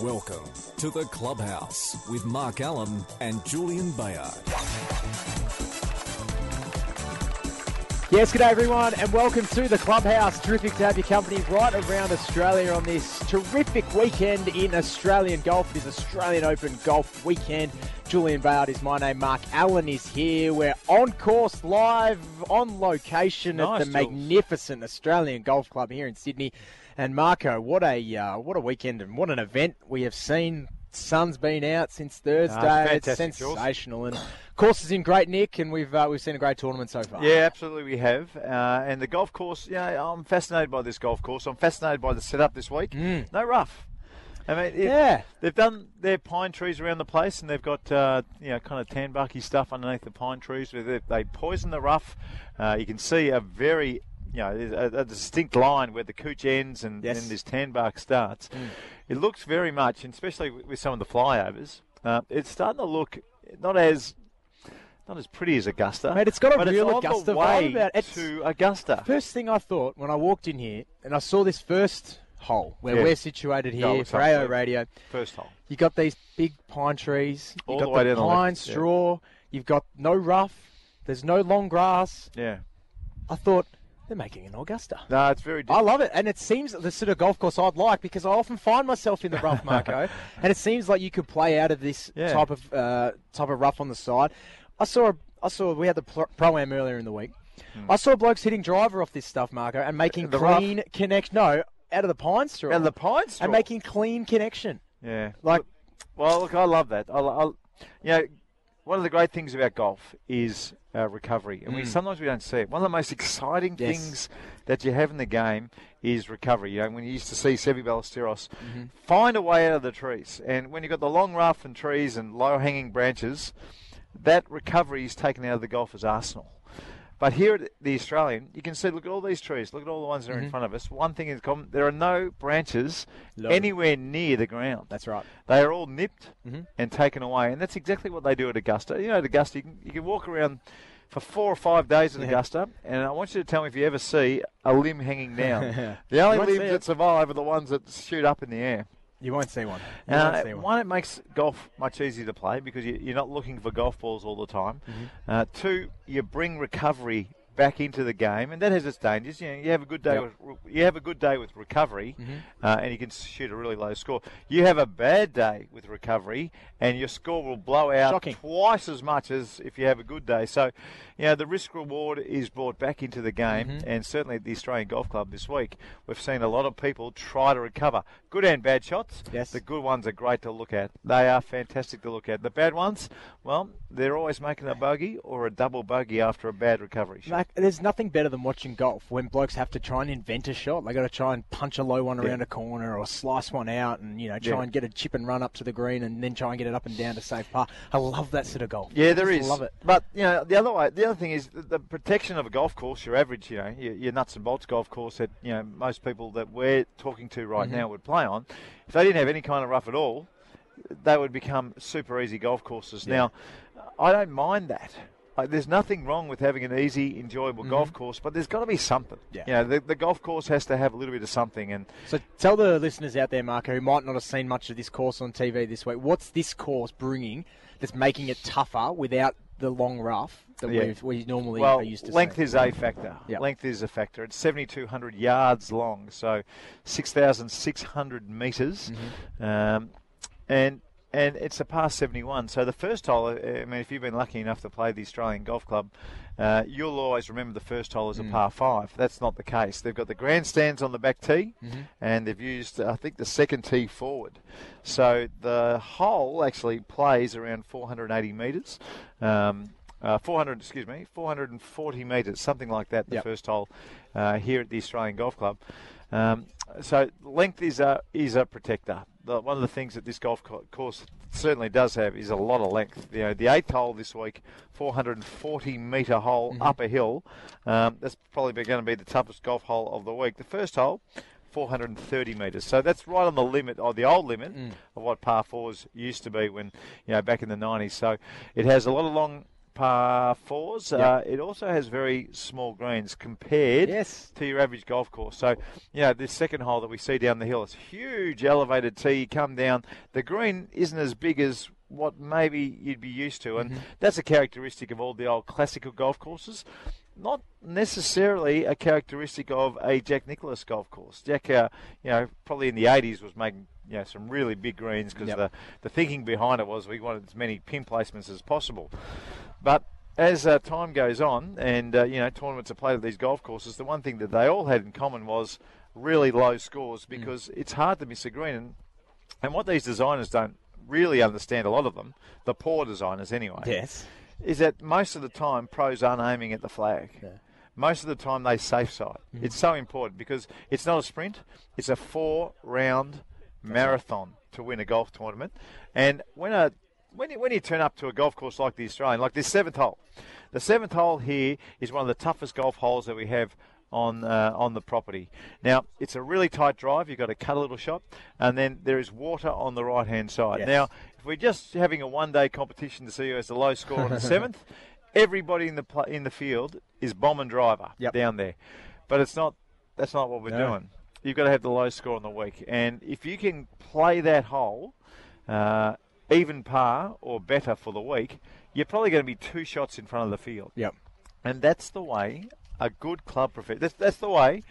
Welcome to the Clubhouse with Mark Allen and Julian Bayard. Yes, good day everyone, and welcome to the Clubhouse. Terrific to have your company right around Australia on this terrific weekend in Australian golf. It is Australian Open Golf Weekend. Julian Bayard is my name. Mark Allen is here. We're on course live on location Nice, at the Jules. magnificent Australian Golf Club here in Sydney. And Marco, what a uh, what a weekend and what an event we have seen. Sun's been out since Thursday. it's fantastic, Jules. sensational, and course is in great nick. And we've uh, we've seen a great tournament so far. Yeah, absolutely, we have. Uh, and the golf course, you know, I'm fascinated by this golf course. I'm fascinated by the setup this week. No rough. I mean, it, Yeah. they've done their pine trees around the place, and they've got uh, you know kind of tan barky stuff underneath the pine trees. Where they, they poison the rough. Uh, you can see a very you know a, a distinct line where the cooch ends and Yes. then this tan bark starts. It looks very much, and especially with some of the flyovers, uh, it's starting to look not as not as pretty as Augusta. Mate, it's got a real Augusta the vibe about it. It's- to Augusta. First thing I thought when I walked in here and I saw this first hole where Yeah. we're situated here it's for AO. Radio, First hole. you got these big pine trees, you All got the way down the pine left, yeah. straw, you've got no rough, there's no long grass. Yeah. I thought they're making an Augusta. No, it's very I love it, and it seems the sort of golf course I'd like because I often find myself in the rough, Marco, and it seems like you could play out of this Yeah. type of uh, type of rough on the side. I saw, I saw, we had the pro am earlier in the week. I saw blokes hitting driver off this stuff, Marco, and making Hmm. The rough? clean connect. No, out of the pine straw, And the pine straw. and making clean connection. Yeah. Like, Well, look, I love that. I, I, you know, one of the great things about golf is uh, recovery, and we sometimes we don't see it. One of the most exciting Mm. Yes. things that you have in the game is recovery. You know, when you used to see Seve Ballesteros Mm-hmm. find a way out of the trees, and when you've got the long rough and trees and low hanging branches, that recovery is taken out of the golfer's arsenal. But here at the Australian, you can see, look at all these trees, look at all the ones that Mm-hmm. are in front of us. One thing is common, there are no branches Low. anywhere near the ground. that's right. They are all nipped Mm-hmm. and taken away, and that's exactly what they do at Augusta. You know, at Augusta, you can, you can walk around for four or five days at Yeah. Augusta, and I want you to tell me if you ever see a limb hanging down. the only limbs that survive are the ones that shoot up in the air. You won't see one. Uh, see one. one, it makes golf much easier to play because you, you're not looking for golf balls all the time. Mm-hmm. Uh, two, you bring recovery back into the game, and that has its dangers. You know, you have a good day Yep. with you have a good day with recovery, Mm-hmm. uh, and you can shoot a really low score. You have a bad day with recovery, and your score will blow out Shocking. twice as much as if you have a good day. So, you know, the risk reward is brought back into the game, Mm-hmm. and certainly at the Australian Golf Club this week, we've seen a lot of people try to recover. Good and bad shots. Yes. The good ones are great to look at. They are fantastic to look at. The bad ones, well, they're always making a bogey or a double bogey after a bad recovery shot. Like, there's nothing better than watching golf when blokes have to try and invent a shot. They got to try and punch a low one around a corner or slice one out, and you know try Yeah. and get a chip and run up to the green, and then try and get it up and down to safe par. I love that sort of golf. Yeah, there is. I just is. Love it. But you know, the other way, the other thing is the, protection of a golf course. Your average, you know, your, your nuts and bolts golf course that you know most people that we're talking to right Mm-hmm. now would play on. If they didn't have any kind of rough at all, they would become super easy golf courses. Now, I don't mind that. Like, there's nothing wrong with having an easy, enjoyable golf course, but there's got to be something. Mm-hmm. Yeah. You know, the, the golf course has to have a little bit of something, and So tell the listeners out there, Marco, who might not have seen much of this course on TV this week, what's this course bringing that's making it tougher without the long rough that Yeah. we've, we normally well, are used to length seeing? is a factor. Yep. Length is a factor. It's 7,200 yards long, so 6,600 meters Mm-hmm. um, and and it's a par 71. So the first hole, I mean, if you've been lucky enough to play the Australian Golf Club, uh, you'll always remember the first hole as a Mm. par five. That's not the case. They've got the grandstands on the back tee, Mm-hmm. and they've used, I think, the second tee forward. So the hole actually plays around 480 metres. Um, uh, 400, excuse me, 440 metres, something like that. The Yep. first hole uh, here at the Australian Golf Club. Um, so length is a is a protector. The, one of the things that this golf course certainly does have is a lot of length. You know, the eighth hole this week, 440 metre hole Mm-hmm. up a hill. Um, that's probably going to be the toughest golf hole of the week. The first hole. 430 metres, so that's right on the limit, or the old limit Mm. of what par fours used to be when, you know, back in the 90s. So it has a lot of long par fours. Yep. Uh, it also has very small greens compared Yes. to your average golf course. So, you know, this second hole that we see down the hill, it's huge elevated tee. You come down, the green isn't as big as what maybe you'd be used to, and that's a characteristic of all the old classical golf courses. Not necessarily a characteristic of a Jack Nicklaus golf course. Jack, uh, you know, probably in the 80s was making you know some really big greens because Yep. the the thinking behind it was we wanted as many pin placements as possible. But as uh, time goes on, and uh, you know tournaments are played at these golf courses, the one thing that they all had in common was really low scores because it's hard to miss a green. And, and what these designers don't really understand, a lot of them, the poor designers anyway, Yes. is that most of the time pros aren't aiming at the flag. Yeah. Most of the time they safe side. It's so important because it's not a sprint; it's a four-round marathon to win a golf tournament. And when a when you, when you turn up to a golf course like the Australian, like this seventh hole, the seventh hole here is one of the toughest golf holes that we have on uh, on the property. Now it's a really tight drive. You've got to cut a little shot, and then there is water on the right hand side. Yes. Now, if we're just having a one day competition to see who has the low score on the seventh, everybody in the pl- in the field is bomb and driver Yep. down there, but it's not. That's not what we're No. doing. You've got to have the low score on the week, and if you can play that hole. Uh, even par or better for the week, you're probably going to be two shots in front of the field. Yep. And that's the way a good club professional. That's, that's the way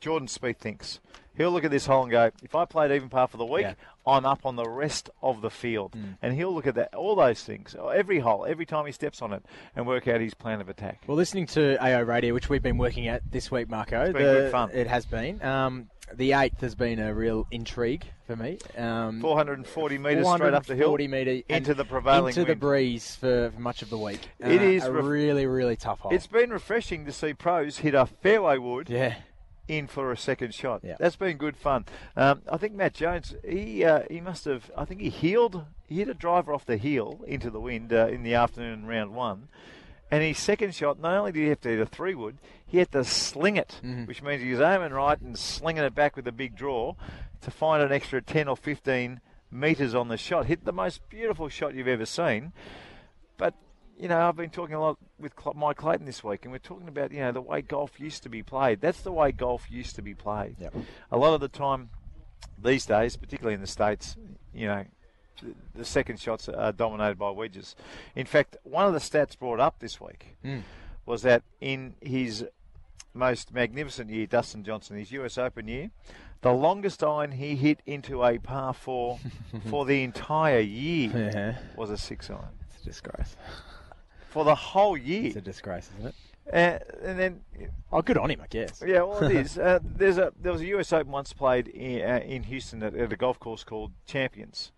Jordan Spieth thinks. He'll look at this hole and go, if I played even par for the week, Yeah. I'm up on the rest of the field. And he'll look at that, all those things, every hole, every time he steps on it, and work out his plan of attack. Well, listening to AO Radio, which we've been working at this week, Marco, been the- good fun. It has been. Um, the eighth has been a real intrigue for me. Um, 440 metres straight up the hill 440 metre into the prevailing into the breeze for, for much of the week. It Uh, is a ref- really, really tough hole. It's been refreshing to see pros hit a fairway wood yeah, in for a second shot. Yeah. That's been good fun. Um, I think Matt Jones, he uh, he must have, I think he heeled, he hit a driver off the heel into the wind uh, in the afternoon in round one. And his second shot, not only did he have to hit a three wood, he had to sling it, Mhm. which means he was aiming right and slinging it back with a big draw to find an extra 10 or 15 metres on the shot. Hit the most beautiful shot you've ever seen. But you know, I've been talking a lot with Mike Clayton this week, and we're talking about you know the way golf used to be played. That's the way golf used to be played. Yep. A lot of the time, these days, particularly in the states, you know, the, the second shots are dominated by wedges. In fact, one of the stats brought up this week Mm. was that in his most magnificent year, Dustin Johnson, his US Open year, the longest iron he hit into a par four for the entire year yeah. was a six iron It's a disgrace. For the whole year. It's a disgrace, isn't it? Uh, and then, Oh, good on him, I guess. yeah, well, it is. Uh, there's a there was a US Open once played in, uh, in Houston at, at a golf course called Champions,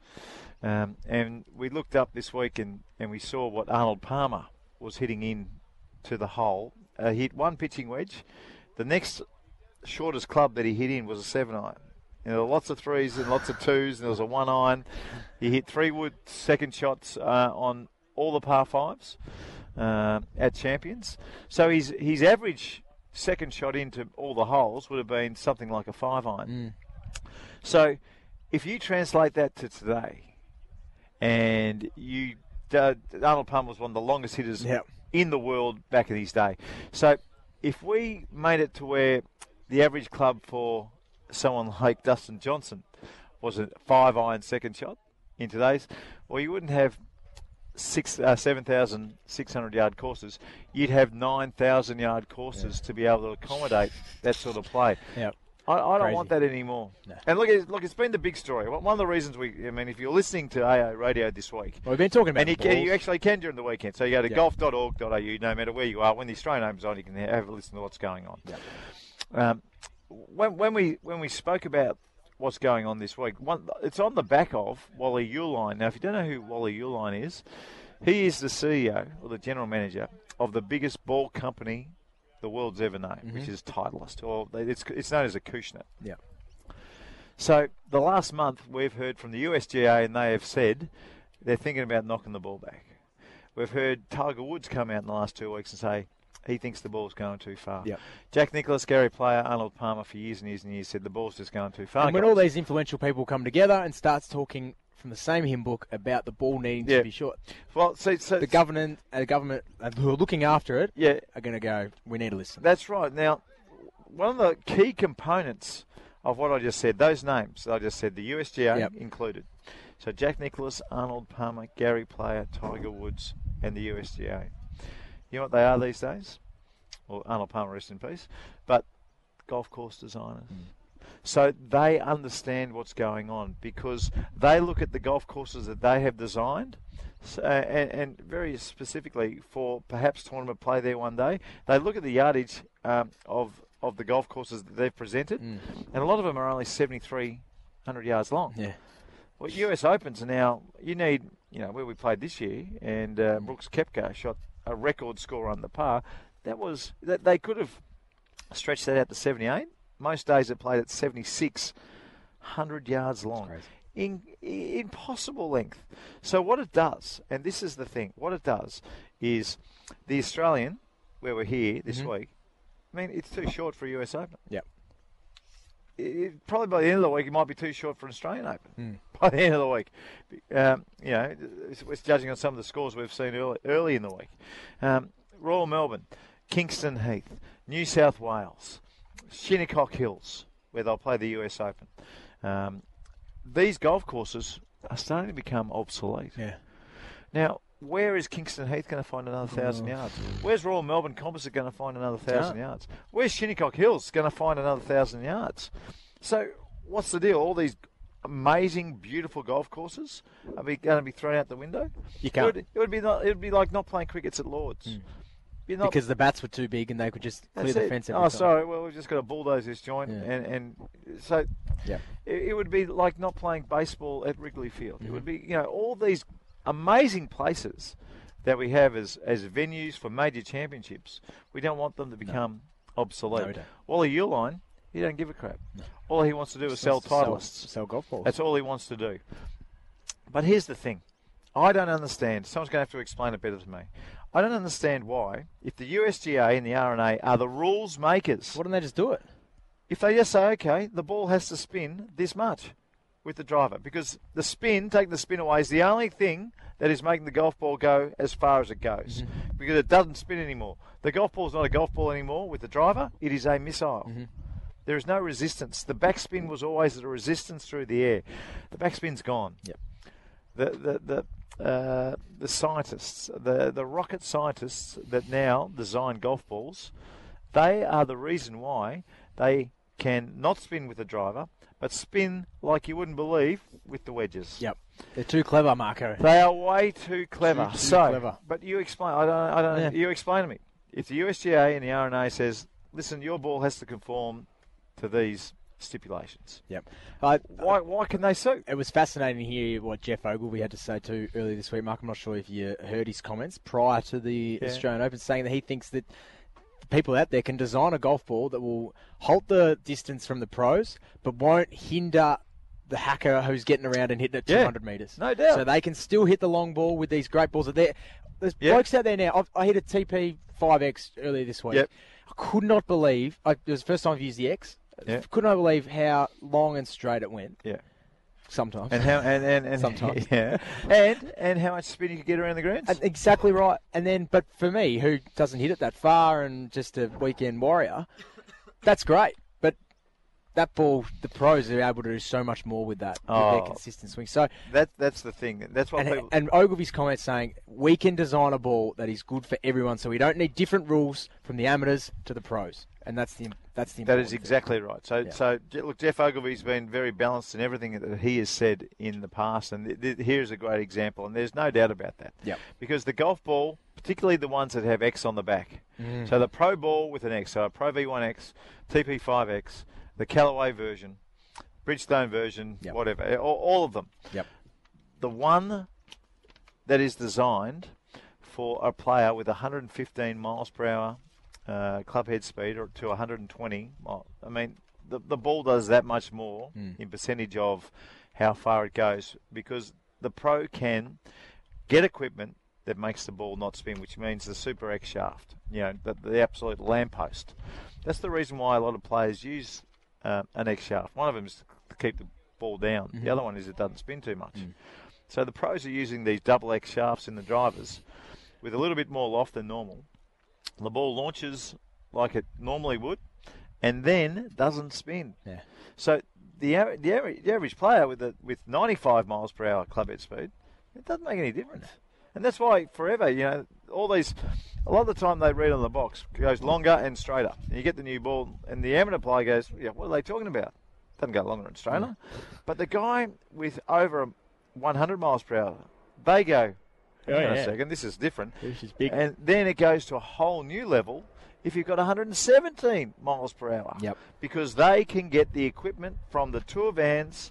um, and we looked up this week and, and we saw what Arnold Palmer was hitting in to the hole. Uh, he hit one pitching wedge. The next shortest club that he hit in was a seven iron. And there were lots of threes and lots of twos, and there was a one iron. He hit three wood second shots uh, on all the par fives uh, at Champions. So his his average second shot into all the holes would have been something like a five iron. Mm. So if you translate that to today, and you uh, Arnold Palmer was one of the longest hitters Yep. in the world back in his day. So if we made it to where the average club for someone like Dustin Johnson was a five iron second shot in today's, well, you wouldn't have six uh, seven thousand six hundred yard courses. You'd have nine thousand yard courses to be able to accommodate that sort of play. Yep. I, I don't Crazy. want that anymore. No. And look, it's, look, it's been the big story. One of the reasons we, I mean, if you're listening to AO Radio this week, Well, we've been talking about and you, can, you actually can during the weekend. So you go to Yeah. golf.org.au, no matter where you are. When the Australian Open's on, you can have a listen to what's going on. Yeah. Um, when, when we when we spoke about what's going on this week, one, it's on the back of Wally Uihlein. Now, if you don't know who Wally Uihlein is, he is the CEO or the general manager of the biggest ball company the world's ever known, mm-hmm. which is Titleist, or it's it's known as Acushnet. Yeah. So the last month we've heard from the USGA and they have said they're thinking about knocking the ball back. We've heard Tiger Woods come out in the last two weeks and say he thinks the ball's going too far. Yep. Jack Nicklaus, Gary Player, Arnold Palmer for years and years and years said the ball's just going too far. And when guys. all these influential people come together and starts talking from the same hymn book about the ball needing Yeah. to be short. Well, see, so The government, uh, government uh, who are looking after it, yeah, are going to go. We need to listen. That's right. Now, one of the key components of what I just said, those names that I just said, the USGA Yep. included. So Jack Nicklaus, Arnold Palmer, Gary Player, Tiger Woods, and the USGA. You know what they are these days? Well, Arnold Palmer, rest in peace. But golf course designers. So they understand what's going on because they look at the golf courses that they have designed, so, and, and very specifically for perhaps tournament play there one day. They look at the yardage um, of of the golf courses that they've presented, Mm. and a lot of them are only seventy three hundred yards long. Yeah. Well, US Opens are now. You need, you know, where we played this year, and uh, Brooks Koepka shot a record score on the par. That was that they could have stretched that out to seventy eight. Most days it played at seventy six hundred yards long. In, impossible length. So what it does, and this is the thing, what it does is the Australian, where we're here this Mhm. week. I mean, it's too short for a US Open. Yep. It, probably by the end of the week, it might be too short for an Australian Open. Mm. By the end of the week, um, you know, it's, it's judging on some of the scores we've seen early, early in the week. Um, Royal Melbourne, Kingston Heath, New South Wales, Shinnecock Hills, where they'll play the US Open. Um, these golf courses are starting to become obsolete. Yeah. Now, where is Kingston Heath going to find another thousand Oh. yards? Where's Royal Melbourne Composite going to find another thousand Can't. yards? Where's Shinnecock Hills going to find another thousand yards? So, what's the deal? All these amazing, beautiful golf courses are be, going to be thrown out the window? You It can't would, it would be not, it would be like not playing crickets at Lords. Mm. Not, because the bats were too big and they could just clear the it. fence Oh, time. sorry. Well, we've just got to bulldoze this joint, Yeah. and and so Yeah. it, it would be like not playing baseball at Wrigley Field. It Mhm. would be, you know, all these amazing places that we have as as venues for major championships. We don't want them to become obsolete. No, we don't. Wally Uihlein, he don't give a crap. All he wants to do is sell to sell- titleists. Sell golf balls. That's all he wants to do. But here's the thing. I don't understand. Someone's going to have to explain it better to me. I don't understand why, if the USGA and the R&A are the rules makers, Why don't they just do it? if they just say, okay, the ball has to spin this much with the driver, because the spin, taking the spin away, is the only thing that is making the golf ball go as far as it goes, because it doesn't spin anymore. The golf ball is not a golf ball anymore with the driver; it is a missile. There is no resistance. The backspin was always a resistance through the air. The backspin's gone. Yep. The the the uh, the scientists, the the rocket scientists that now design golf balls, they are the reason why they can not spin with the driver, but spin like you wouldn't believe with the wedges. Yep. They're too clever, Marco. They are way too clever. Too- too so, clever. but you explain. I don't. I don't. Yeah. You explain to me. If the USGA and the R&A says, "Listen, your ball has to conform to these stipulations," Yep. Why? Why can they sue? It was fascinating to hear what Geoff Ogilvy had to say too earlier this week. Mark, I'm not sure if you heard his comments prior to the Yeah. Australian Open, saying that he thinks that people out there can design a golf ball that will halt the distance from the pros, but won't hinder the hacker who's getting around and hitting at Yeah. 200 metres. No doubt. So they can still hit the long ball with these great balls. That they're, there's Yeah. blokes out there now. I've, I hit a TP 5X earlier this week. Yep. I could not believe. I, it was the first time I've used the X. Yeah. Could not believe how long and straight it went. Yeah. Sometimes. And how? And and, and Sometimes. yeah. And and how much spin you could get around the greens? And exactly right. And then, but for me, who doesn't hit it that far and just a weekend warrior, that's great. But that ball, the pros are able to do so much more with that, with Oh. their consistent swing. So, that that's the thing. That's what and, people. and Ogilvy's comment saying we can design a ball that is good for everyone, so we don't need different rules from the amateurs to the pros. And that's the that's the That important is thing. exactly right. So, Yeah. so look, Geoff Ogilvy's been very balanced in everything that he has said in the past, and th- th- here's a great example. And there's no doubt about that. Yep. Because the golf ball, particularly the ones that have X on the back, Mm. so the Pro ball with an X, so a Pro V1X, TP5X, the Callaway version, Bridgestone version, Yep. whatever, all, all of them. Yep. The one that is designed for a player with 115 miles per hour uh, club head speed or to 120. I mean, the, the ball does that much more Mm. in percentage of how far it goes because the pro can get equipment that makes the ball not spin, which means the Super X shaft, you know, the, the absolute lamppost. That's the reason why a lot of players use uh, an X shaft. One of them is to keep the ball down. Mm-hmm. The other one is it doesn't spin too much. Mm. So the pros are using these double X shafts in the drivers with a little bit more loft than normal. The ball launches like it normally would, and then doesn't spin. Yeah. So the the average, the average player with a, with 95 miles per hour club head speed, it doesn't make any difference. And that's why forever, you know, all these, a lot of the time they read on the box it goes longer and straighter. And you get the new ball, and the amateur player goes, yeah, what are they talking about? Doesn't go longer and straighter. Mm. But the guy with over 100 miles per hour, they go, hang Oh, on yeah. a second, this is different. This is big. And then it goes to a whole new level if you've got 117 miles per hour. Yep. Because they can get the equipment from the tour vans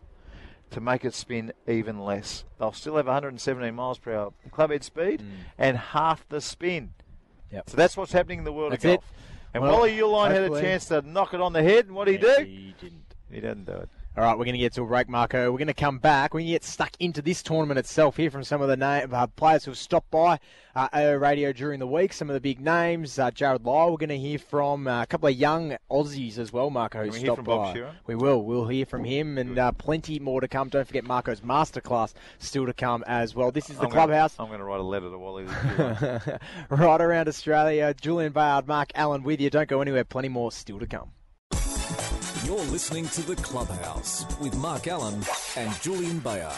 to make it spin even less. They'll still have 117 miles per hour club head speed and half the spin. Mm. Yep. So that's what's happening in the world That's of it. golf. And Well, Wally Uihlein had a chance to knock it on the head, and what did he Yeah, do? He didn't. He didn't do it. All right, we're going to get to a break, Marco. We're going to come back. We're going to get stuck into this tournament itself. here from some of the name, uh, players who have stopped by uh, AO Radio during the week. Some of the big names. Uh, Jarrod Lyle. We're going to hear from uh, a couple of young Aussies as well, Marco. Who we hear stopped from by. We will. We'll hear from him, and uh, plenty more to come. Don't forget Marco's masterclass still to come as well. This is the I'm gonna- clubhouse. I'm going to write a letter to Wally. right around Australia. Julian Bayard, Mark Allen with you. Don't go anywhere. Plenty more still to come. You're listening to The Clubhouse with Mark Allen and Julian Bayard.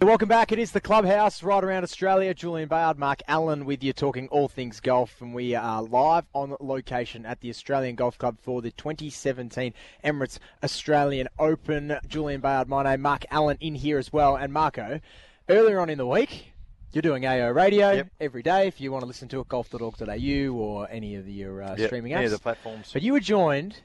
Welcome back. It is the clubhouse right around Australia. Julian Bayard, Mark Allen with you talking all things golf. And we are live on location at the Australian Golf Club for the 2017 Emirates Australian Open. Julian Bayard, my name, Mark Allen in here as well. And Marco, earlier on in the week, you're doing AO radio Yep. every day if you want to listen to it, golf.org.au or any of your uh, Yeah, streaming any apps. of the platforms. But you were joined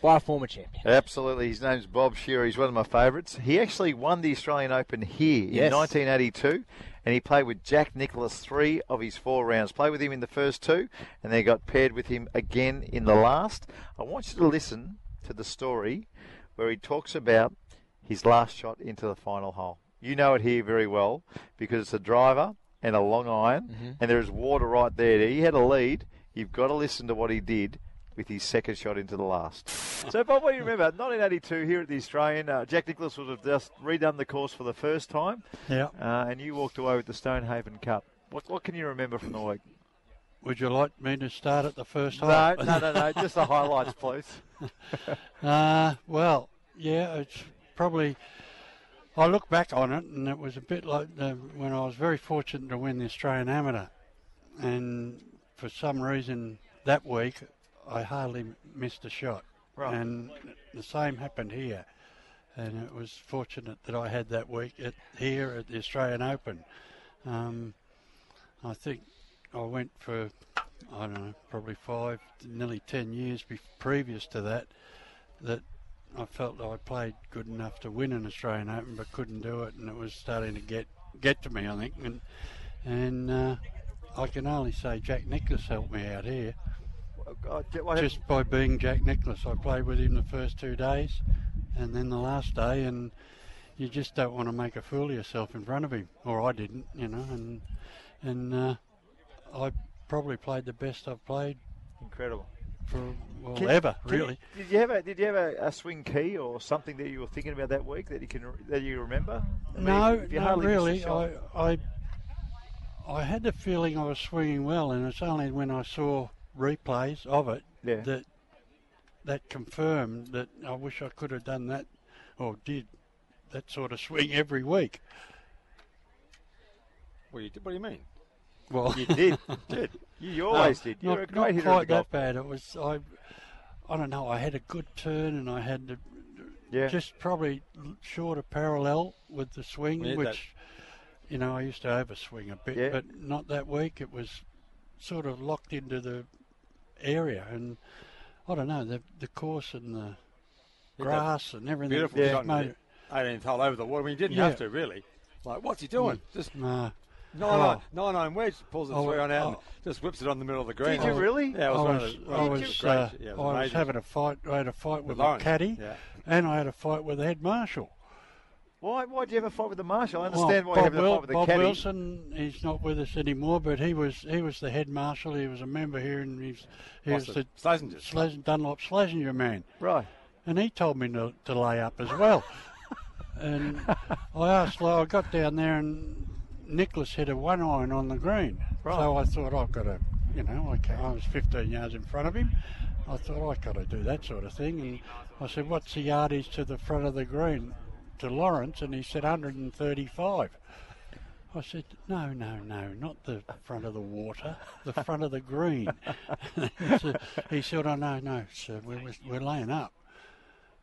by a former champion. Absolutely. His name's Bob Shearer. He's one of my favourites. He actually won the Australian Open here Yes. in 1982, and he played with Jack Nicklaus three of his four rounds. Played with him in the first two, and then got paired with him again in the last. I want you to listen to the story where he talks about his last shot into the final hole. You know it here very well because it's a driver and a long iron, mm-hmm. and there is water right there. He had a lead. You've got to listen to what he did with his second shot into the last. So, Bob, what do you remember? 1982 here at the Australian, uh, Jack Nicklaus would have just redone the course for the first time, Yeah. uh, and you walked away with the Stonehaven Cup. What, what can you remember from the week? Would you like me to start at the first No, hole? no, no, no, just the highlights, please. Uh, well, yeah, it's probably. I look back on it, and it was a bit like the, when I was very fortunate to win the Australian Amateur, and for some reason that week I hardly missed a shot, Right. and the same happened here, and it was fortunate that I had that week at here at the Australian Open. Um, I think I went for I don't know, probably five, nearly ten years be- previous to that, that I felt I played good enough to win an Australian Open, but couldn't do it, and it was starting to get get to me, I think, and and uh, I can only say Jack Nicklaus helped me out here, Uh, just by being Jack Nicklaus. I played with him the first two days, and then the last day, and you just don't want to make a fool of yourself in front of him, or I didn't, you know, and and uh, I probably played the best I've played Incredible. for well Can- ever, can you- really. did you have a Did you have a, a swing key or something that you were thinking about that week that you can that you remember? I mean, no, if you not hardly missed a really. I, I I had the feeling I was swinging well, and it's only when I saw replays of it Yeah. that that confirmed that I wish I could have done that or did that sort of swing every week. What do you, what do you mean? Well, You did, did. You, you always did. You're not, a great not hitter of quite the golf. that bad. It was I. I don't know. I had a good turn, and I had the, Yeah. just probably l- short of parallel with the swing, Yeah, that- which you know I used to overswing a bit, Yeah. but not that week. It was sort of locked into the area, and I don't know the the course and the that grass and everything. Beautiful just shot. in made the 18th hole over the water. I mean, you didn't Yeah. have to, really. Like, what's he doing? Just it- nah. nine, Oh. on, nine wedge, pulls the Oh, three on out, oh. and just whips it on the middle of the green. Did you really? Yeah, it was I one was, of the. I one of was, the great. uh, yeah, it I was was having a fight. I had a fight with, With my caddy, yeah. and I had a fight with the head marshal. Why? Why did you have a fight with the marshal? I Well, understand why Bob you have a fight with the Bob caddy. Wilson, he's not with us anymore, but he was he was the head marshal. He was a member here, and he's, he was Boston. the Slazengers. Slas- Dunlop Slazenger man. Right. And he told me to, to lay up as well. and I asked, well, I got down there and Nicklaus hit a one iron on the green. Right. So I thought I've got to, you know, I, ca- I was 15 yards in front of him. I thought I've got to do that sort of thing. And I said, what's the yardage to the front of the green to Lawrence? And he said 135. I said, no, no, no, not the front of the water, the front of the green. so he said, oh, no, no, sir, we're, we're- laying up.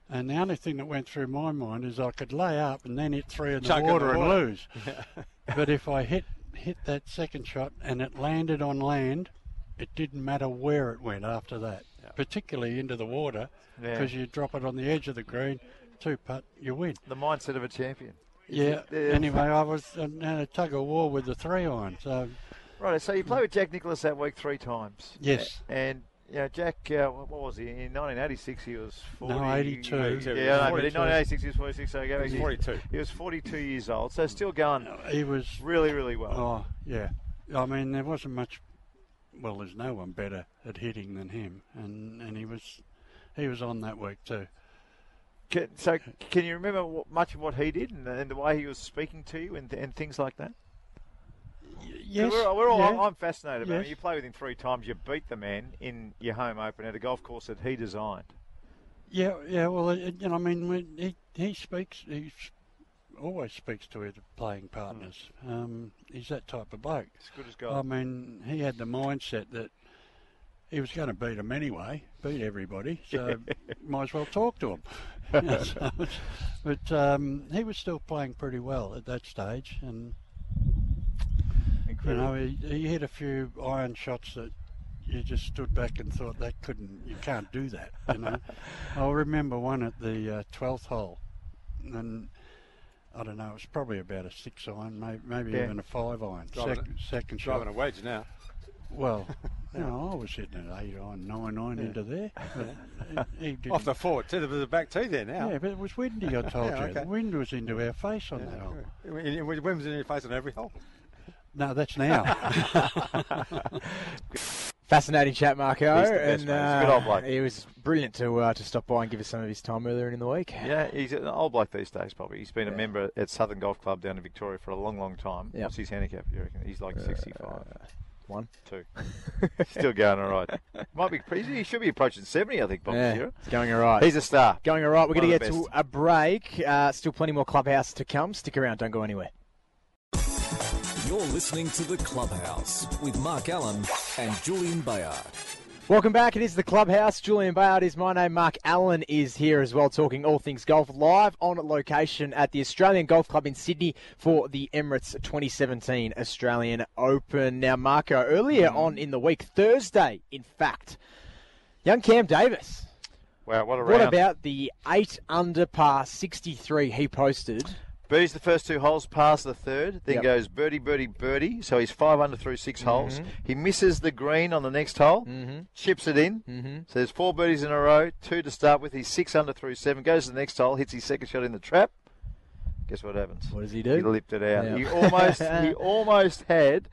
And the only thing that went through my mind is I could lay up and then hit three in the Chunk in the water and water. lose. but if I hit hit that second shot and it landed on land, it didn't matter where it went after that, particularly into the water, Yeah. because you drop it on the edge of the green, two putt, you win. The mindset of a champion. Yeah. Yeah. Anyway, I was in a tug of war with the three iron. So Right, so you played with Jack Nicklaus that week three times. Yes. And, you know, Jack, uh, what what was he? In 1986, he was 40. No, 82. Yeah, 82. I know, but 42. in 1986, he was 46, so go back He's 42. He was 42 years old, so still going he was. really, really well. Oh yeah. I mean, there wasn't much. Well, there's no one better at hitting than him, and and he was he was on that week too. Can, so, can you remember what, much of what he did and, and the way he was speaking to you and, and things like that? Yes. we're, we're all, yeah. I'm fascinated about. Yes. You play with him three times, you beat the man in your home open at a golf course that he designed. Yeah, yeah. Well, it, you know, I mean, when he he speaks. He always speaks to his playing partners. Um, he's that type of bloke. As good as I mean, he had the mindset that he was going to beat them anyway, beat everybody. So might as well talk to him. So, but um, he was still playing pretty well at that stage, and you Incredible. know, he, he hit a few iron shots that you just stood back and thought that couldn't, you can't do that. You know, I remember one at the uh, twelfth hole, and I don't know, it was probably about a six iron, maybe, maybe Yeah. even a five iron. Driving Second, second shot. Driving a wedge now. Well, you know, I was hitting at eight iron, nine iron into there. He, he. Off the forward too. There's a back tee there now. yeah, but it was windy. I told Yeah, you, okay. the wind was into our face on that hole. When was in your face on every hole? No, that's now. Fascinating chat, Marco. He's the best, and mate. He's a good old uh, he was brilliant to uh, to stop by and give us some of his time earlier in the week. Yeah, he's an old bloke these days, probably. He's been a member at Southern Golf Club down in Victoria for a long, long time. Yeah. What's his handicap, you reckon? He's like 65. Uh, one. Two. Still going all right. Might be, crazy. he should be approaching 70, I think, Bob Yeah, Shearer. it's going all right. He's a star. going all right. We're going to get to a break. Uh, still plenty more clubhouse to come. Stick around. Don't go anywhere. You're listening to The Clubhouse with Mark Allen and Julian Bayard. Welcome back. It is the Clubhouse. Julian Bayard is my name. Mark Allen is here as well, talking all things golf live on location at the Australian Golf Club in Sydney for the Emirates 2017 Australian Open. Now, Marco, earlier mm. on in the week, Thursday, in fact, young Cam Davis. Wow, what a What round. about the eight under par 63 he posted? Birdies the first two holes, past the third, then Yep. goes birdie, birdie, birdie. So he's five under through 6 Mm-hmm. holes. He misses the green on the next hole, chips it in. Mm-hmm. So there's four birdies in a row, two to start with. He's six under through seven. Goes to the next hole, hits his second shot in the trap. Guess what happens? What does he do? He lipped it out. Yeah. He almost he almost had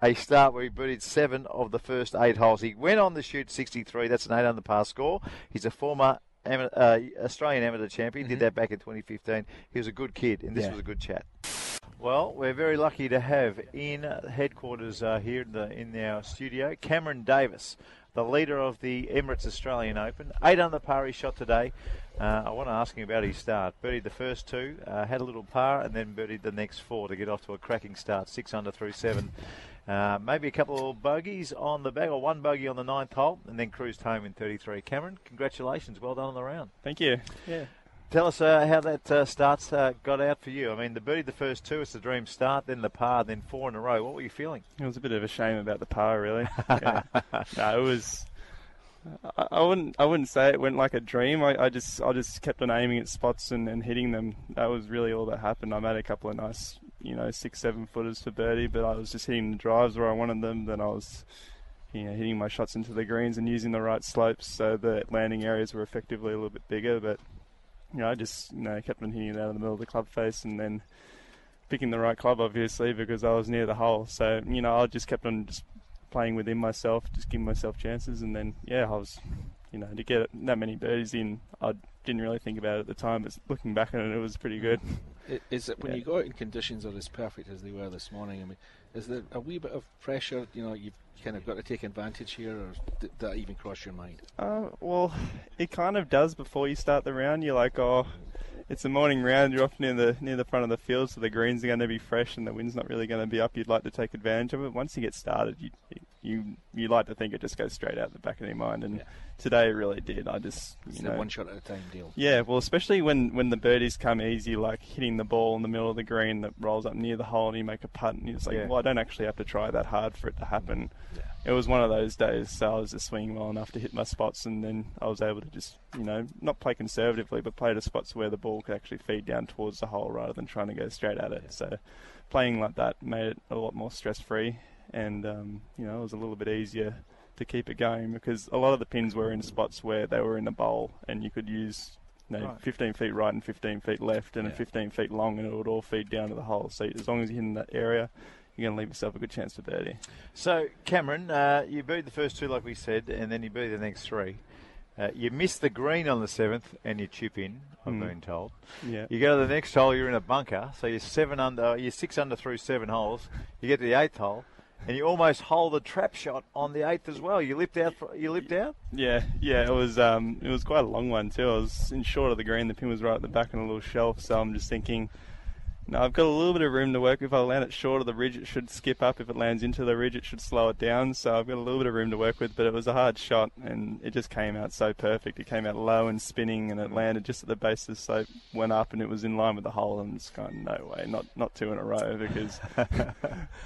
a start where he birdied seven of the first eight holes. He went on to shoot 63. That's an eight under par score. He's a former uh, Australian amateur champion. Did that back in 2015. He was a good kid, and this Yeah. was a good chat. Well, we're very lucky to have in headquarters uh, here in, the, in our studio Cameron Davis, the leader of the Emirates Australian Open. Eight under par he shot today. Uh, I want to ask him about his start. Birdied the first two, uh, had a little par, and then birdied the next four to get off to a cracking start. Six under through seven. Uh, maybe a couple of bogeys on the bag, or one bogey on the ninth hole, and then cruised home in 33. Cameron, congratulations. Well done on the round. Thank you. Yeah. Tell us uh, how that uh, starts uh, got out for you. I mean, the birdie the first two, it's the dream start, then the par, then four in a row. What were you feeling? It was a bit of a shame about the par, really. Yeah. no, it was. I, I wouldn't. I wouldn't say it went like a dream. I, I just. I just kept on aiming at spots and, and hitting them. That was really all that happened. I made a couple of nice, you know, six, seven footers for birdie, but I was just hitting the drives where I wanted them. Then I was, you know, hitting my shots into the greens and using the right slopes so the landing areas were effectively a little bit bigger. But you know, I just you know kept on hitting it out of the middle of the club face and then picking the right club, obviously, because I was near the hole. So, you know, I just kept on just playing within myself, just giving myself chances. And then, yeah, I was, you know, to get that many birdies in, I'd didn't really think about it at the time, but looking back on it, it was pretty good. I- Is it when Yeah. you go out in conditions that are as perfect as they were this morning? I mean, is there a wee bit of pressure? You know, you've kind of got to take advantage here, or did that even cross your mind? Uh, well, it kind of does before you start the round. You're like, oh, it's a morning round. You're off near the near the front of the field, so the greens are going to be fresh and the wind's not really going to be up. You'd like to take advantage of it. Once you get started, you you you like to think it just goes straight out the back of your mind, and Yeah. Today it really did. I just It's you the know one shot at a time deal. Yeah, well, especially when, when the birdies come easy, like hitting the ball in the middle of the green that rolls up near the hole and you make a putt, and it's like, Yeah. well, I don't actually have to try that hard for it to happen. Yeah. It was one of those days, so I was just swinging well enough to hit my spots, and then I was able to just, you know, not play conservatively, but play to spots where the ball could actually feed down towards the hole rather than trying to go straight at it. So playing like that made it a lot more stress free, and, um, you know, it was a little bit easier to keep it going because a lot of the pins were in spots where they were in a bowl and you could use you know, Right. 15 feet right and 15 feet left and Yeah. 15 feet long and it would all feed down to the hole. So as long as you're in that area, you're going to leave yourself a good chance for birdie. So, Cameron, uh, you beat the first two, like we said, and then you beat the next three. Uh, you missed the green on the seventh, and you chip in. I've Hmm. been told. Yeah. You go to the next hole, you're in a bunker, so you're seven under, you're six under through seven holes. You get to the eighth hole, and you almost hold the trap shot on the eighth as well. You lipped out. You lipped out. Yeah, yeah, it was um, it was quite a long one too. I was in short of the green. The pin was right at the back on a little shelf, so I'm just thinking, no, I've got a little bit of room to work. If I land it short of the ridge, it should skip up. If it lands into the ridge, it should slow it down. So I've got a little bit of room to work with. But it was a hard shot, and it just came out so perfect. It came out low and spinning, and it landed just at the base of the slope, went up, and it was in line with the hole. And it's kind of no way, not not two in a row because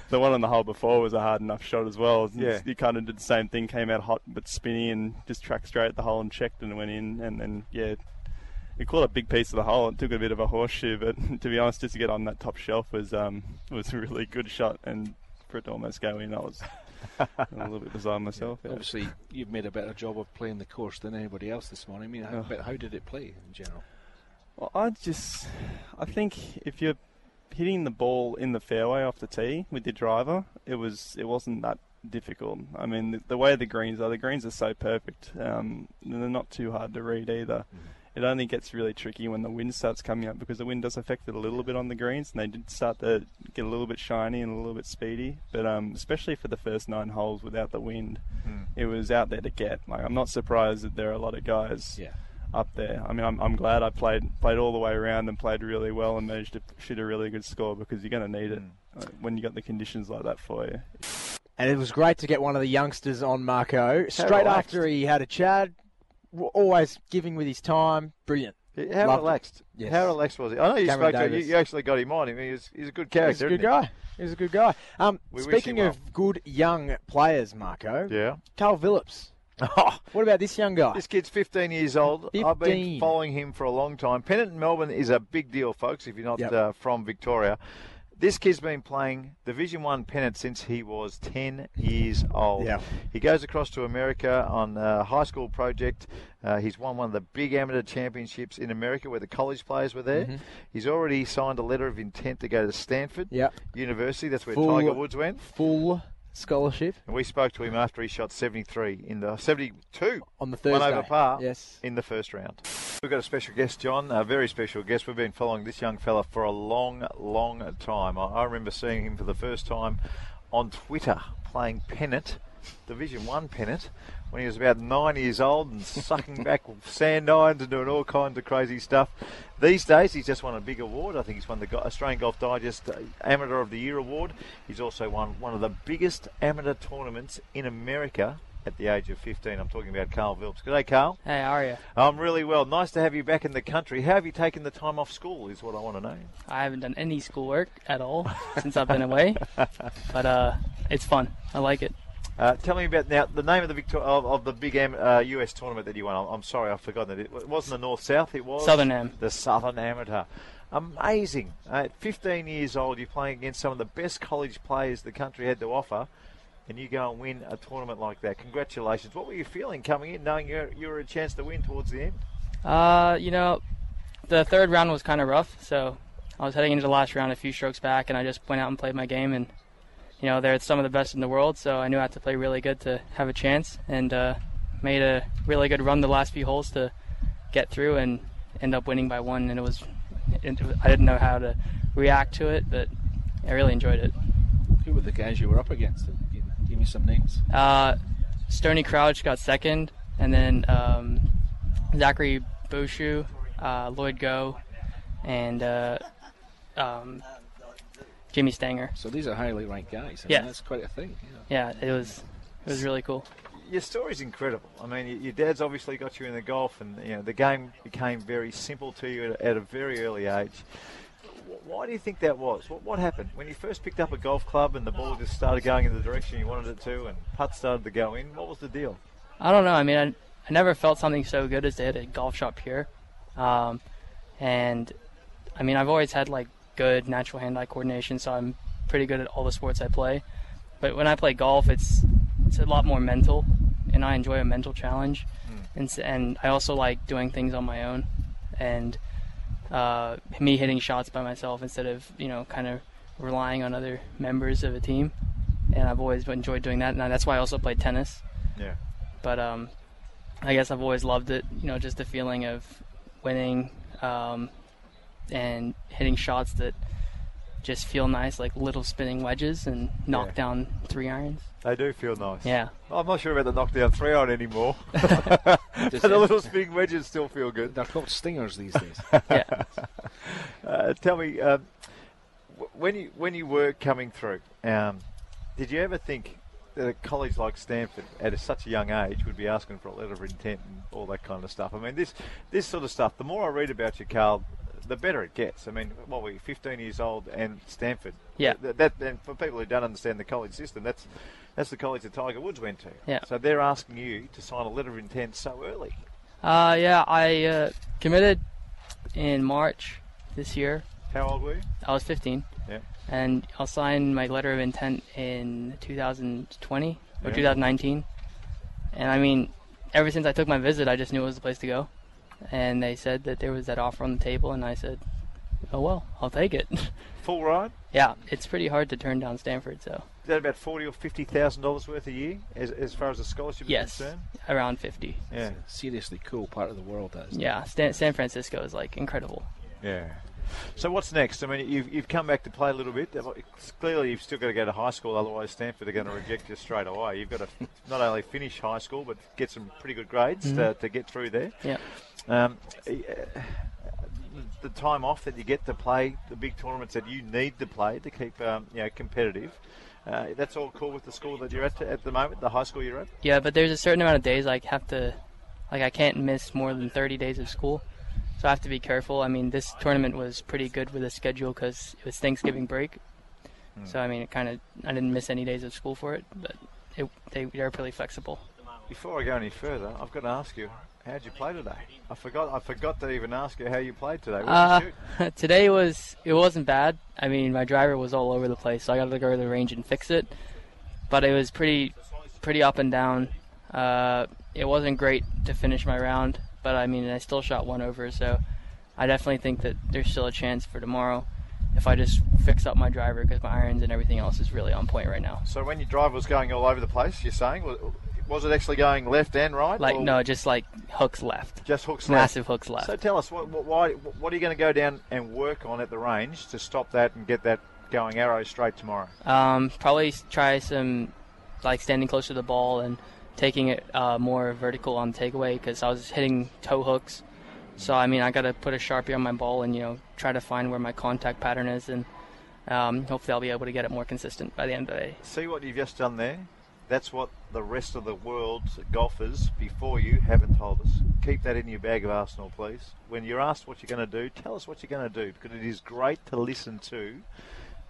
the one on the hole before was a hard enough shot as well. Yeah. you kind of did the same thing, came out hot but spinny, and just tracked straight at the hole and checked and went in, and then yeah. It caught a big piece of the hole. It took a bit of a horseshoe, but to be honest, just to get on that top shelf was um, was a really good shot, and for it to almost go in, I was a little bit beside myself. yeah. Obviously, you've made a better job of playing the course than anybody else this morning. I mean, how, Oh. but how did it play in general? Well, I just, I think if you're hitting the ball in the fairway off the tee with your driver, it was, it wasn't that difficult. I mean, the, the way the greens are, the greens are so perfect. Um, they're not too hard to read either. It only gets really tricky when the wind starts coming up because the wind does affect it a little bit on the greens, and they did start to get a little bit shiny and a little bit speedy. But um, especially for the first nine holes without the wind, it was out there to get. Like I'm not surprised that there are a lot of guys Yeah. up there. I mean, I'm, I'm glad I played played all the way around and played really well and managed to shoot a really good score because you're going to need it uh, when you got the conditions like that for you. And it was great to get one of the youngsters on Marco straight relaxed. after he had a chat. Always giving with his time. Brilliant. How Loved relaxed? Yes. How relaxed was he? I know you Cameron spoke to him. You, you actually got him on. I mean, he's, he's a good He's character. a good guy. He's a good guy. Um, We speaking of good young players, Marco. Yeah. Karl Vilips. Oh, What about this young guy? This kid's 15 years old. 15. I've been following him for a long time. Pennant Melbourne is a big deal, folks, if you're not Yep. uh, from Victoria. This kid's been playing Division One pennant since he was 10 years old. Yeah. He goes across to America on a high school project. Uh, he's won one of the big amateur championships in America where the college players were there. Mm-hmm. He's already signed a letter of intent to go to Stanford Yep. University. That's where Full- Tiger Woods went. Full scholarship And we spoke to him after he shot 73 in the 72 on the Thursday. one over par Yes. in the first round. We've got a special guest, John, a very special guest. We've been following this young fella for a long, long time. I, I remember seeing him for the first time on Twitter playing pennant, Division One pennant, when he was about nine years old and sucking back sand irons and doing all kinds of crazy stuff. These days, he's just won a big award. I think he's won the Australian Golf Digest uh, Amateur of the Year award. He's also won one of the biggest amateur tournaments in America at the age of 15. I'm talking about Karl Vilips. G'day, Karl. Hey, how are you? I'm really well. Nice to have you back in the country. How have you taken the time off school? Is what I want to know. I haven't done any schoolwork at all since I've been away, but uh, it's fun. I like it. Uh, tell me about now the name of the Victor- of, of the big am- uh, US tournament that you won. I'm, I'm sorry, I've forgotten it. It wasn't the North South. It was Southern Am. The Southern Amateur. Amazing. Uh, at 15 years old, you're playing against some of the best college players the country had to offer, and you go and win a tournament like that. Congratulations. What were you feeling coming in, knowing you you were a chance to win towards the end? Uh, you know, the third round was kind of rough, so I was heading into the last round a few strokes back, and I just went out and played my game, and you know they're some of the best in the world, so I knew I had to play really good to have a chance, and uh, made a really good run the last few holes to get through and end up winning by one. And it was, it, I didn't know how to react to it, but I really enjoyed it. Who were the guys you were up against? Give, give me some names. Uh, Stoney Crouch got second, and then um, Zachary Bauchou, uh, Lloyd Go, and uh, um, Jimmy Stanger. So these are highly ranked guys. I Yeah. mean, that's quite a thing. you know. Yeah, it was it was really cool. Your story's incredible. I mean, your dad's obviously got you in the golf, and you know the game became very simple to you at, at a very early age. Wh- Why do you think that was? What, what happened when you first picked up a golf club and the ball just started going in the direction you wanted it to, and putts started to go in? What was the deal? I don't know. I mean, I, I never felt something so good as to hit a golf shot pure. Um, and I mean, I've always had like good natural hand-eye coordination, so I'm pretty good at all the sports I play. But when I play golf, it's it's a lot more mental, and I enjoy a mental challenge. And and I also like doing things on my own, and uh, me hitting shots by myself instead of you know kind of relying on other members of a team. And I've always enjoyed doing that, and that's why I also play tennis Yeah. but um, I guess I've always loved it. You know, just the feeling of winning um, and hitting shots that just feel nice, like little spinning wedges and knock Yeah. down three irons. They do feel nice. Yeah. I'm not sure about the knockdown three iron anymore. but the little spinning wedges still feel good. They're called stingers these days. Yeah. Uh, tell me, um, when you when you were coming through, um, did you ever think that a college like Stanford, at a, such a young age, would be asking for a letter of intent and all that kind of stuff? I mean, this this sort of stuff. The more I read about you, Karl, the better it gets. I mean, what were you, 15 years old and Stanford? Yeah. That, that and for people who don't understand the college system, that's that's the college that Tiger Woods went to. Yeah. So they're asking you to sign a letter of intent so early. Uh, yeah, I uh, committed in March this year. How old were you? I was 15. Yeah. And I'll sign my letter of intent in 2020 or Yeah. 2019. And I mean, ever since I took my visit, I just knew it was the place to go. And they said that there was that offer on the table, and I said, "Oh well, I'll take it." Full ride? yeah, it's pretty hard to turn down Stanford, so Is that about forty or fifty thousand dollars worth a year, as, as far as the scholarship yes, is concerned? Yes, around 50. Yeah, Seriously cool part of the world, that is. Yeah, Stan- San Francisco is like incredible. yeah. So what's next? I mean, you've, you've come back to play a little bit. Clearly, you've still got to go to high school, otherwise Stanford are going to reject you straight away. You've got to not only finish high school, but get some pretty good grades to, to get through there. Yeah. Um, the time off that you get to play the big tournaments that you need to play to keep um, you know competitive. Uh, that's all cool with the school that you're at at the moment, the high school you're at. Yeah, but there's a certain amount of days I have to, like, I can't miss more than 30 days of school. So I have to be careful. I mean, this tournament was pretty good with the schedule because it was Thanksgiving break. So I mean, it kind of I didn't miss any days of school for it, but it, they they're pretty flexible. Before I go any further, I've got to ask you, how'd you play today? I forgot. I forgot to even ask you how you played today. Uh, you today was it wasn't bad. I mean, my driver was all over the place, so I got to go to the range and fix it. But it was pretty pretty up and down. Uh, it wasn't great to finish my round, but I mean, I still shot one over, so I definitely think that there's still a chance for tomorrow if I just fix up my driver because my irons and everything else is really on point right now. So when your driver was going all over the place, you're saying was, it actually going left and right? Like no, just like hooks left, just hooks left. massive hooks left. So tell us, what, what, why, what are you going to go down and work on at the range to stop that and get that going arrow straight tomorrow? Um, probably try some like standing close to the ball and taking it uh, more vertical on takeaway because I was hitting toe hooks. So I mean, I got to put a sharpie on my ball and you know try to find where my contact pattern is, and um, hopefully I'll be able to get it more consistent by the end of the day. See what you've just done there? That's what the rest of the world's golfers before you haven't told us. Keep that in your bag of arsenal, please. When you're asked what you're going to do, tell us what you're going to do because it is great to listen to.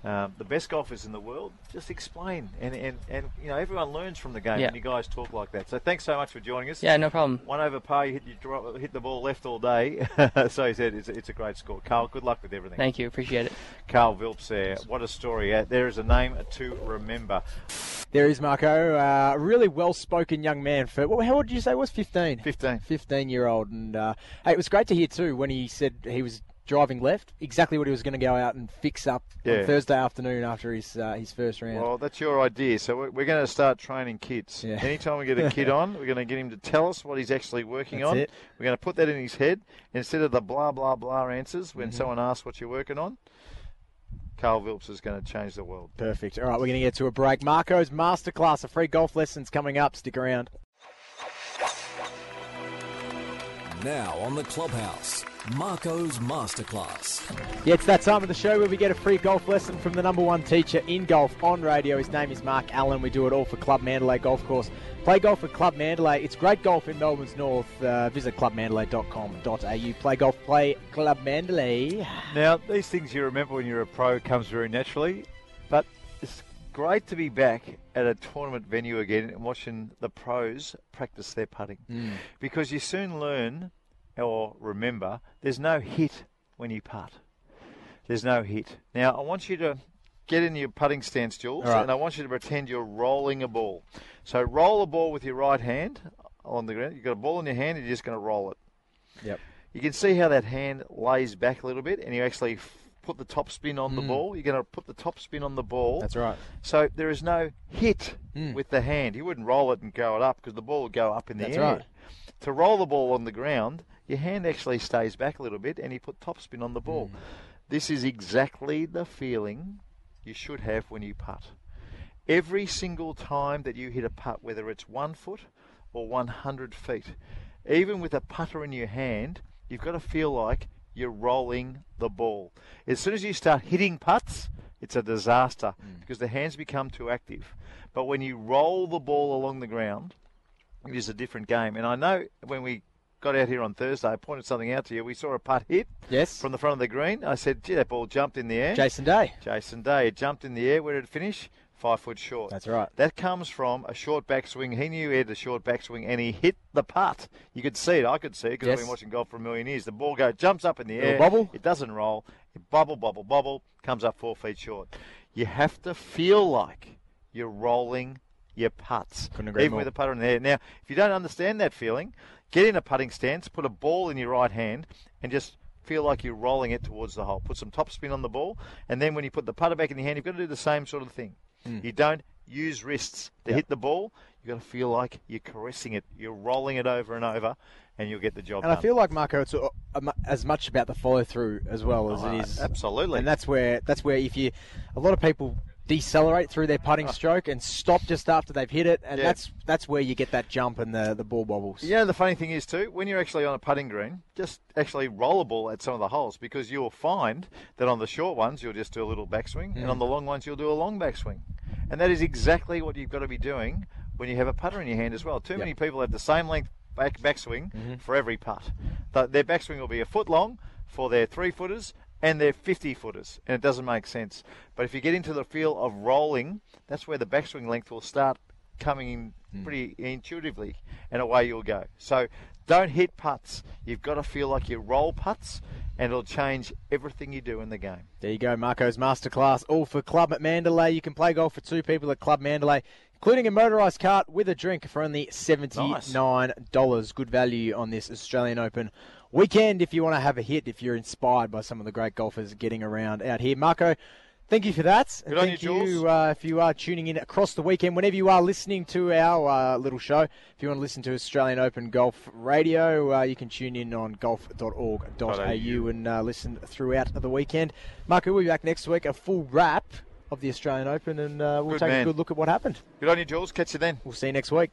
Um, the best golfers in the world just explain, and, and, and you know everyone learns from the game Yeah. when you guys talk like that. So thanks so much for joining us. Yeah, no problem. One over par, you hit, you draw, hit the ball left all day. so he said it's, it's a great score. Karl, good luck with everything. Thank you, appreciate it. Karl Vilips there. What a story. Uh, there is a name to remember. There is Marco, uh, a really well-spoken young man. For well, how old did you say he was? Fifteen. 15. 15 year old, and uh, hey, it was great to hear too when he said he was driving left. Exactly what he was going to go out and fix up Yeah. on Thursday afternoon after his uh, his first round. Well, that's your idea. So we're, we're going to start training kids. Yeah. Anytime we get a kid on, we're going to get him to tell us what he's actually working That's on. it. We're going to put that in his head instead of the blah blah blah answers when Mm-hmm. someone asks what you're working on. Karl Vilips is going to change the world. Perfect. All right, we're going to get to a break. Marco's masterclass of free golf lessons coming up. Stick around. Now on the clubhouse, Marco's Masterclass. Yeah, it's that time of the show where we get a free golf lesson from the number one teacher in golf on radio. His name is Mark Allen. We do it all for Club Mandalay Golf Course. Play golf at Club Mandalay. It's great golf in Melbourne's north. Uh, visit clubmandalay.com.au. Play golf, play Club Mandalay. Now, these things you remember when you're a pro comes very naturally, but it's great to be back at a tournament venue again and watching the pros practice their putting. Because you soon learn or remember there's no hit when you putt. There's no hit. Now, I want you to get in your putting stance, Jules, right. and I want you to pretend you're rolling a ball. So roll a ball with your right hand on the ground. You've got a ball in your hand and you're just going to roll it. Yep. You can see how that hand lays back a little bit, and you actually f- put the top spin on the ball. You're going to put the top spin on the ball. Mm. That's right. So there is no hit Mm. with the hand. You wouldn't roll it and go it up because the ball would go up in the That's air. right. To roll the ball on the ground, your hand actually stays back a little bit, and you put top spin on the ball. Mm. This is exactly the feeling you should have when you putt. Every single time that you hit a putt, whether it's one foot or 100 feet, even with a putter in your hand, you've got to feel like you're rolling the ball. As soon as you start hitting putts, it's a disaster because the hands become too active. But when you roll the ball along the ground, it is a different game. And I know when we got out here on Thursday, I pointed something out to you. We saw a putt hit Yes. from the front of the green. I said, gee, that ball jumped in the air. Jason Day. Jason Day. It jumped in the air. Where did it finish? Five foot short. That's right. That comes from a short backswing. He knew he had a short backswing and he hit the putt. You could see it. I could see it because Yes. I've been watching golf for a million years. The ball goes, jumps up in the air. bobble. It doesn't roll. It bubble, bubble, bubble, comes up four feet short. You have to feel like you're rolling your putts, Couldn't agree even more. with a putter in the air. Now, if you don't understand that feeling, get in a putting stance, put a ball in your right hand, and just feel like you're rolling it towards the hole. Put some top spin on the ball, and then when you put the putter back in your hand, you've got to do the same sort of thing. Hmm. You don't use wrists to hit the ball. You've got to feel like you're caressing it. You're rolling it over and over, and you'll get the job done. And I feel like Marco, it's a, a as much about the follow through as well as Oh, it is. absolutely. And that's where that's where if you, a lot of people decelerate through their putting ah. stroke and stop just after they've hit it, and. Yeah. that's that's where you get that jump and the the ball wobbles. Yeah, the funny thing is too, when you're actually on a putting green, just actually roll a ball at some of the holes because you'll find that on the short ones you'll just do a little backswing, and on hmm. the long ones you'll do a long backswing, and that is exactly what you've got to be doing when you have a putter in your hand as well. Too many people have the same length back backswing mm-hmm. for every putt. Th- Their backswing will be a foot long for their three footers and they're 50 footers, and it doesn't make sense. But if you get into the feel of rolling, that's where the backswing length will start coming in hmm. pretty intuitively, and away you'll go. So don't hit putts. You've got to feel like you roll putts, and it'll change everything you do in the game. There you go, Marco's masterclass, all for Club at Mandalay. You can play golf for two people at Club Mandalay, including a motorised cart with a drink for only $79. Good value on this Australian Open weekend if you want to have a hit, if you're inspired by some of the great golfers getting around out here. Marco, thank you for that. And Good on thank you, Jules. uh, if you are tuning in across the weekend, whenever you are listening to our uh, little show. If you want to listen to Australian Open Golf Radio, uh, you can tune in on golf.org.au and uh, listen throughout the weekend. Marco, we'll be back next week, a full wrap of the Australian Open, and uh, we'll Good take man. a good look at what happened. Good on you, Jules. Catch you then. We'll see you next week.